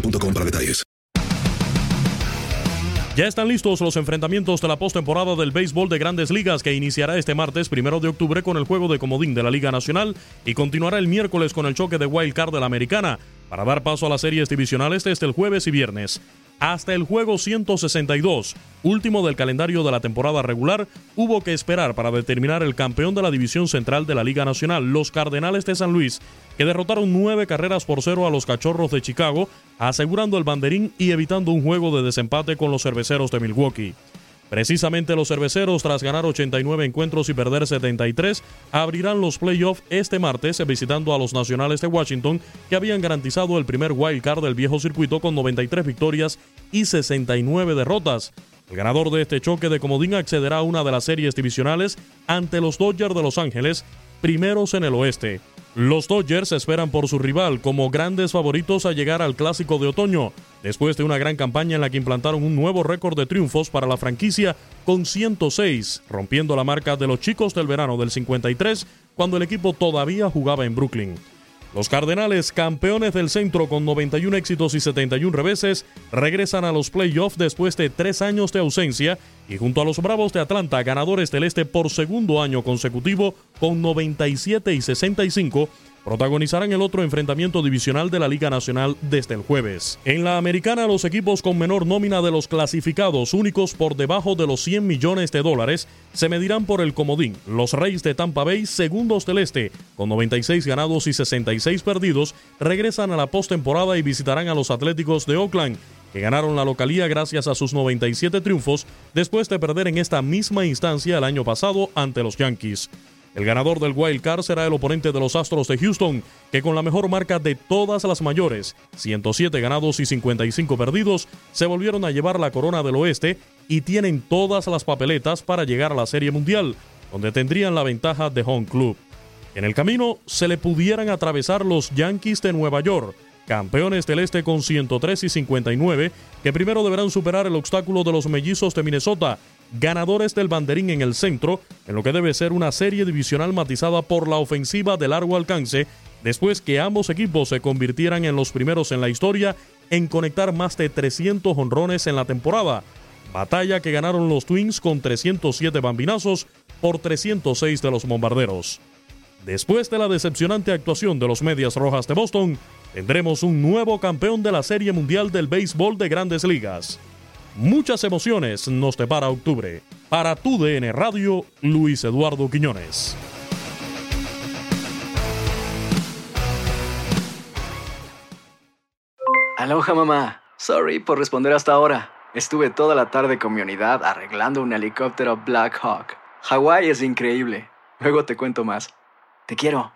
para detalles. Ya están listos los enfrentamientos de la postemporada del béisbol de grandes ligas que iniciará este martes primero de octubre con el juego de comodín de la Liga Nacional y continuará el miércoles con el choque de wild card de la Americana para dar paso a las series divisionales desde el jueves y viernes. Hasta el juego 162, último del calendario de la temporada regular, hubo que esperar para determinar el campeón de la división central de la Liga Nacional, los Cardenales de San Luis, que derrotaron nueve carreras por cero a los Cachorros de Chicago, asegurando el banderín y evitando un juego de desempate con los cerveceros de Milwaukee. Precisamente los cerveceros, tras ganar 89 encuentros y perder 73, abrirán los playoffs este martes visitando a los nacionales de Washington, que habían garantizado el primer wild card del viejo circuito con 93 victorias y 69 derrotas. El ganador de este choque de comodín accederá a una de las series divisionales ante los Dodgers de Los Ángeles, primeros en el oeste. Los Dodgers esperan por su rival como grandes favoritos a llegar al clásico de otoño, después de una gran campaña en la que implantaron un nuevo récord de triunfos para la franquicia con 106, rompiendo la marca de los chicos del verano del 53 cuando el equipo todavía jugaba en Brooklyn. Los Cardenales, campeones del centro con 91 éxitos y 71 reveses, regresan a los playoffs después de tres años de ausencia y junto a los Bravos de Atlanta, ganadores del Este por segundo año consecutivo con 97 y 65, protagonizarán el otro enfrentamiento divisional de la Liga Nacional desde el jueves. En la americana, los equipos con menor nómina de los clasificados únicos por debajo de los 100 millones de dólares se medirán por el comodín. Los Reyes de Tampa Bay, segundos del este, con 96 ganados y 66 perdidos, regresan a la postemporada y visitarán a los Atléticos de Oakland, que ganaron la localía gracias a sus 97 triunfos después de perder en esta misma instancia el año pasado ante los Yankees. El ganador del Wild Card será el oponente de los Astros de Houston, que con la mejor marca de todas las mayores, 107 ganados y 55 perdidos, se volvieron a llevar la corona del oeste y tienen todas las papeletas para llegar a la Serie Mundial, donde tendrían la ventaja de home club. En el camino se le pudieran atravesar los Yankees de Nueva York, campeones del este con 103 y 59, que primero deberán superar el obstáculo de los mellizos de Minnesota, ganadores del banderín en el centro, en lo que debe ser una serie divisional matizada por la ofensiva de largo alcance, después que ambos equipos se convirtieran en los primeros en la historia en conectar más de 300 honrones en la temporada, batalla que ganaron los Twins con 307 bambinazos por 306 de los bombarderos. Después de la decepcionante actuación de los Medias Rojas de Boston, tendremos un nuevo campeón de la Serie Mundial del Béisbol de Grandes Ligas. Muchas emociones nos depara octubre. Para tu DN Radio, Luis Eduardo Quiñones. Aloha mamá. Sorry por responder hasta ahora. Estuve toda la tarde con mi unidad arreglando un helicóptero Black Hawk. Hawái es increíble. Luego te cuento más. Te quiero.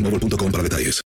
boostmobile.com para detalles.